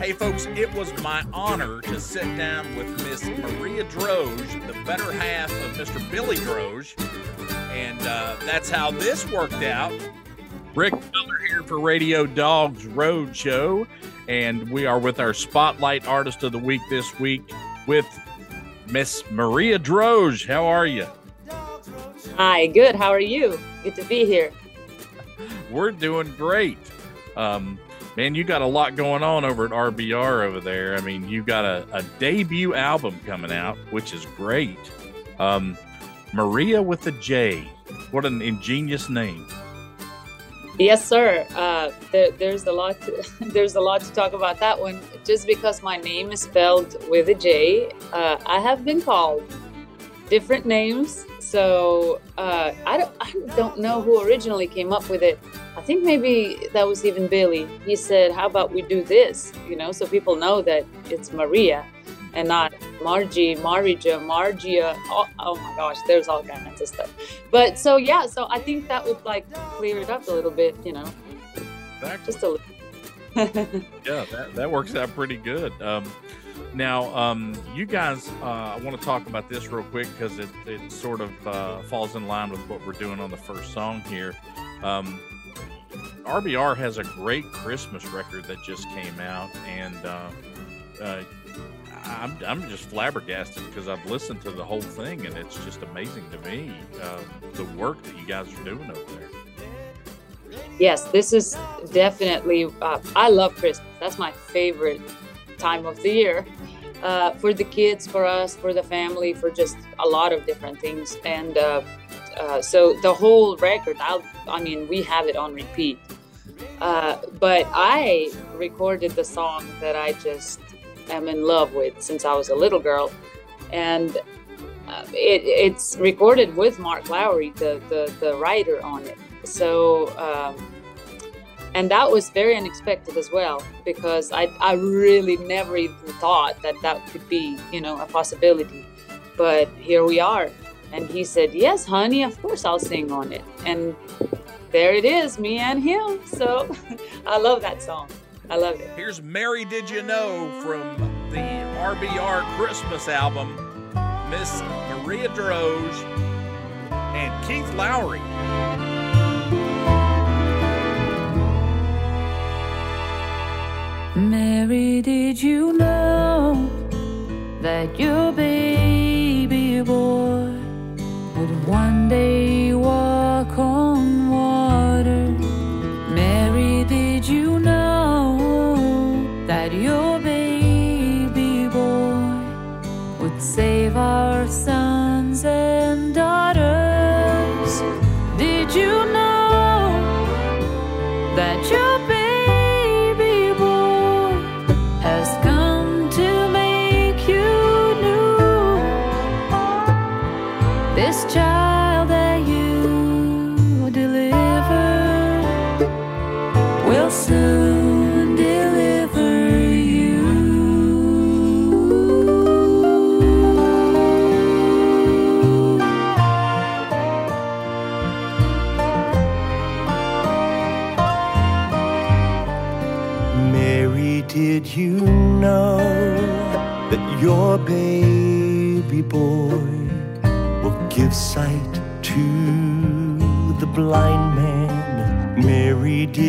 Hey, folks, it was my honor to sit down with Miss Maria Droge, the better half of Mr. Billy Droge. And uh, that's how this worked out. Rick Miller here for Radio Dogs Road Show. And we are with our Spotlight Artist of the Week this week with Miss Maria Droge. How are you? Hi, good. How are you? Good to be here. We're doing great. Um, man, you got a lot going on over at RBR over there. I mean, you got a, a debut album coming out, which is great. Um, Maria with a J. What an ingenious name. Yes, sir. Uh, there, there's a lot. To, there's a lot to talk about that one. Just because my name is spelled with a J, uh, I have been called different names. So uh, I don't. I don't know who originally came up with it. I think maybe that was even Billy. He said, "How about we do this?" You know, so people know that it's Maria and not Margie, Marija, Margia. Oh, oh, my gosh, there's all kinds of stuff. But so yeah, so I think that would like clear it up a little bit, you know. Exactly. Just a little. yeah, that, that works out pretty good. Um, now, um, you guys, uh, I want to talk about this real quick because it, it sort of uh, falls in line with what we're doing on the first song here. Um, RBR has a great Christmas record that just came out, and uh, uh, I'm, I'm just flabbergasted because I've listened to the whole thing, and it's just amazing to me uh, the work that you guys are doing over there. Yes, this is definitely. Uh, I love Christmas. That's my favorite time of the year. Uh, for the kids, for us, for the family, for just a lot of different things. And uh, so the whole record, I'll, I mean, we have it on repeat. Uh, but I recorded the song that I just am in love with since I was a little girl, and uh, it, it's recorded with Mark Lowry, the, the, the writer on it. So, um, and that was very unexpected as well because I, I really never even thought that that could be, you know, a possibility. But here we are. And he said, Yes, honey, of course I'll sing on it. And there it is, me and him. So I love that song. I love it. Here's Mary Did You Know from the RBR Christmas album, Miss Maria Droge and Keith Lowry. Mary, did you know that your baby boy would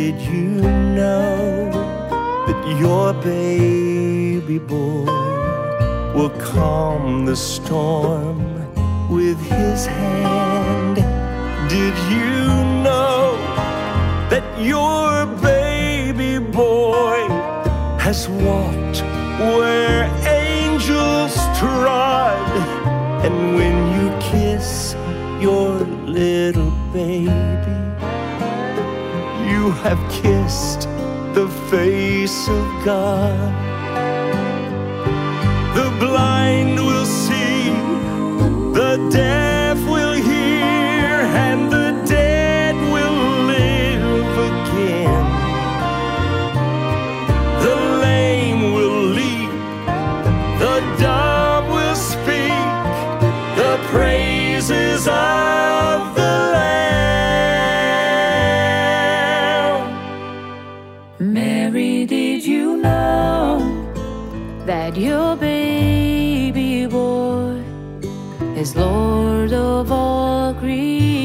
did you know that your baby boy will calm the storm with his hand? Did you know that your baby boy has walked where angels trod. And when you kiss your little baby, you have kissed the face of God. That your baby boy is Lord of all creation.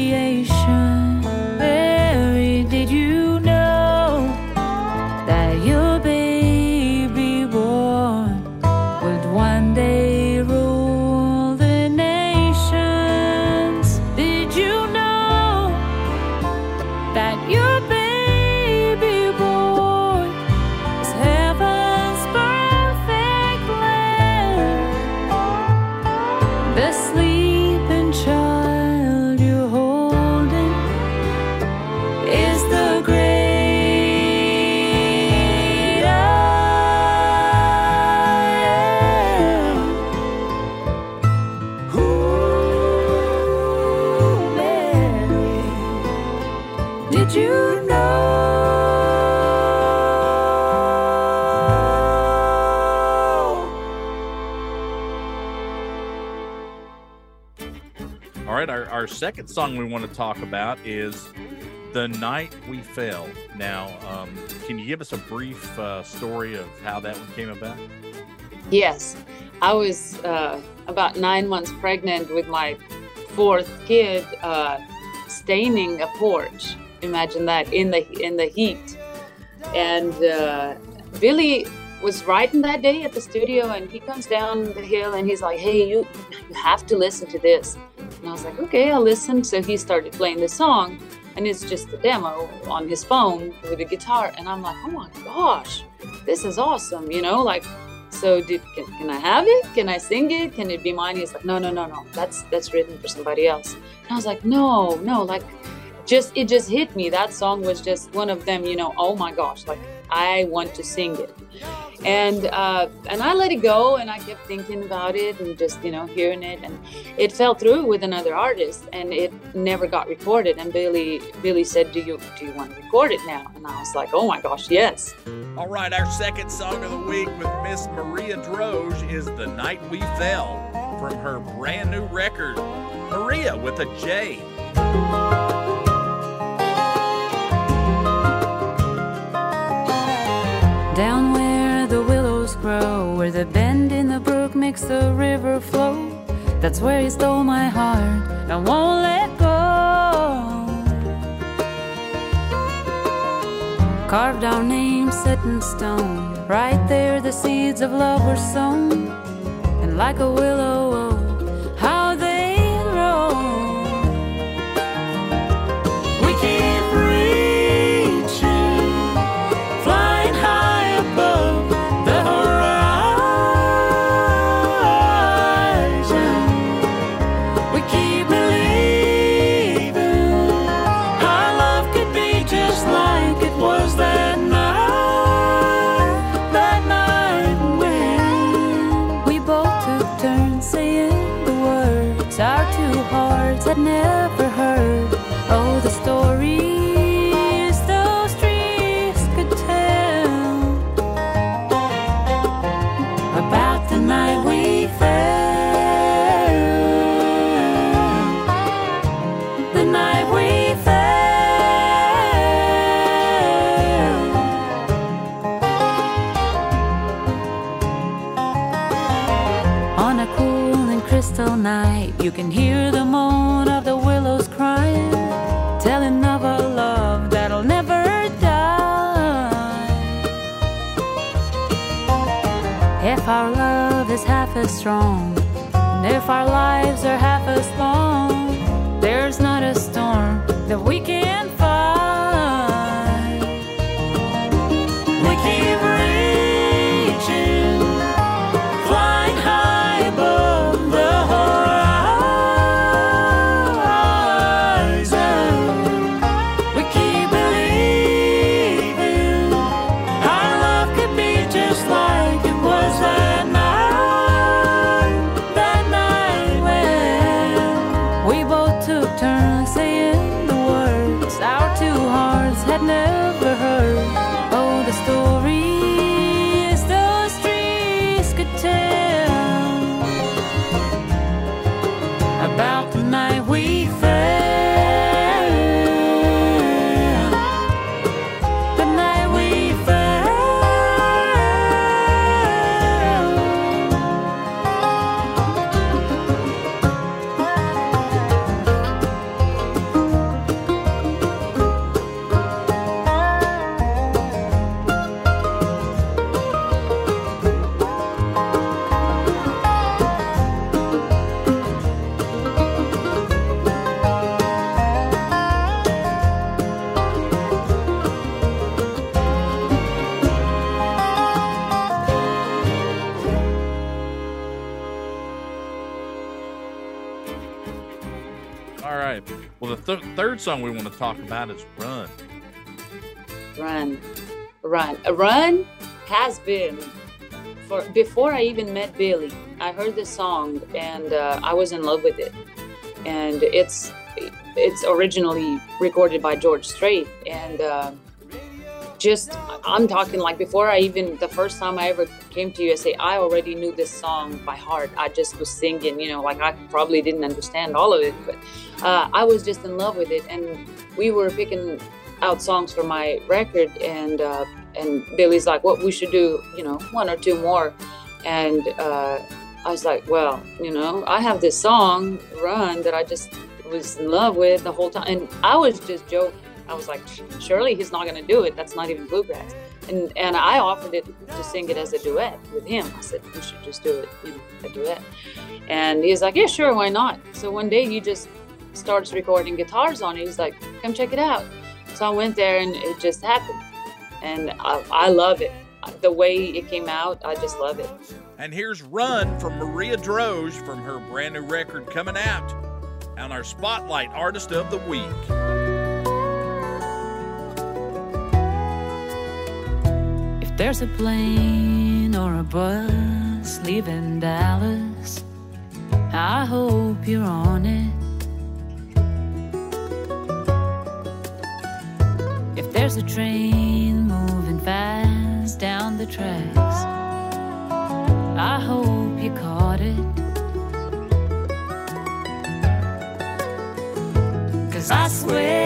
You know? All right, our, our second song we want to talk about is The Night We Fell. Now, um, can you give us a brief uh, story of how that one came about? Yes, I was uh, about nine months pregnant with my fourth kid, uh, staining a porch. Imagine that in the in the heat, and uh, Billy was writing that day at the studio, and he comes down the hill and he's like, "Hey, you you have to listen to this." And I was like, "Okay, I'll listen." So he started playing the song, and it's just a demo on his phone with a guitar, and I'm like, "Oh my gosh, this is awesome!" You know, like so did can, can i have it can i sing it can it be mine he's like no no no no that's that's written for somebody else and i was like no no like just it just hit me. That song was just one of them you know oh my gosh like i want to sing it. And uh, and i let it go and i kept thinking about it and just you know hearing it. And it fell through with another artist and it never got recorded. And billy billy said do you do you want to record it now? And i was like oh my gosh yes. All right, our second song of the week with Miss Maria Droge is The Night We Fell from her brand new record, Maria with a J. the bend in the brook makes the river flow. That's where he stole my heart and won't let go. Carved our names set in stone. Right there, the seeds of love were sown. And like a willow, strong, and if our lives are half as long, there's not a storm that we can th- third song we want to talk about is "Run." Run, run, run has been for before I even met Billy. I heard the song and uh, I was in love with it. And it's it's originally recorded by George Strait and. Uh, just I'm talking like before I even the first time I ever came to USA, I already knew this song by heart. I just was singing, you know, like I probably didn't understand all of it, but uh, I was just in love with it. And we were picking out songs for my record, and uh, and Billy's like, "What we should do, you know, one or two more," and uh, I was like, "Well, you know, I have this song, Run, that I just was in love with the whole time," and I was just joking I was like, surely he's not going to do it. That's not even bluegrass. And and I offered it to sing it as a duet with him. I said we should just do it, you know, a duet. And he's like, yeah, sure, why not? So one day he just starts recording guitars on it. He's like, come check it out. So I went there and it just happened. And I, I love it. The way it came out, I just love it. And here's Run from Maria Droge from her brand new record coming out on our Spotlight Artist of the Week. There's a plane or a bus leaving Dallas. I hope you're on it. If there's a train moving fast down the tracks, I hope you caught it. Cause I swear.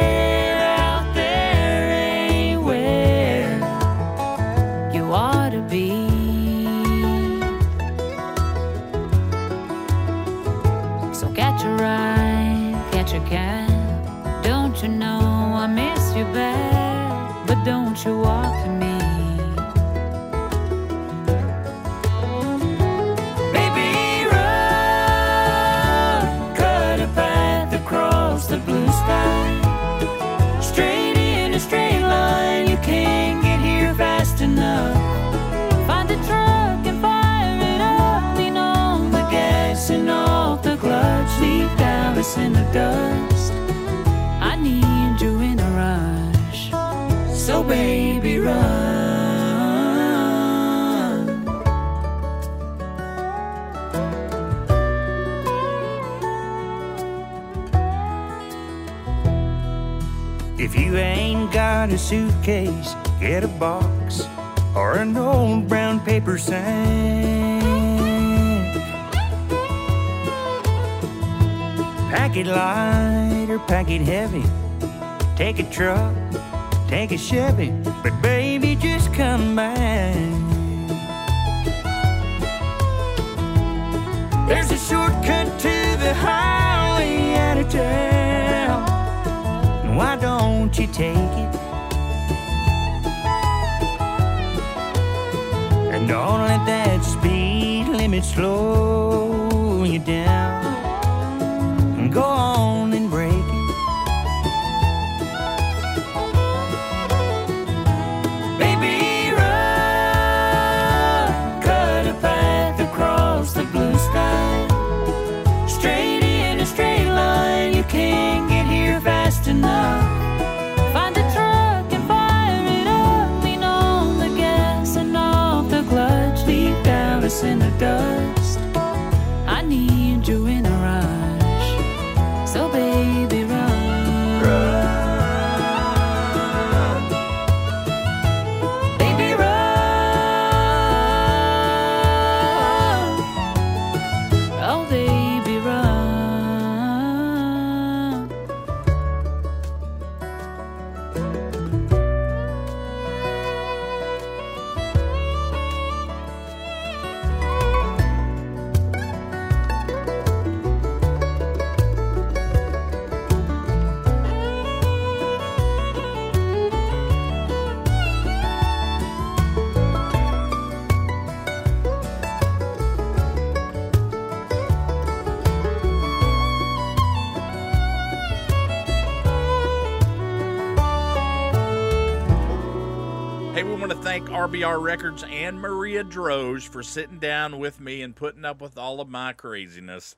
If you ain't got a suitcase, get a box or an old brown paper sack. Pack it light or pack it heavy. Take a truck, take a Chevy, but baby, just come back. There's a shortcut to don't you take it? And don't let that speed limit slow you down. Thank RBR Records and Maria Droge for sitting down with me and putting up with all of my craziness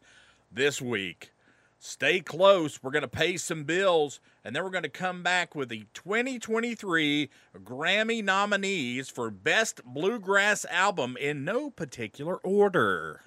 this week. Stay close. We're going to pay some bills, and then we're going to come back with the 2023 Grammy nominees for Best Bluegrass Album in no particular order.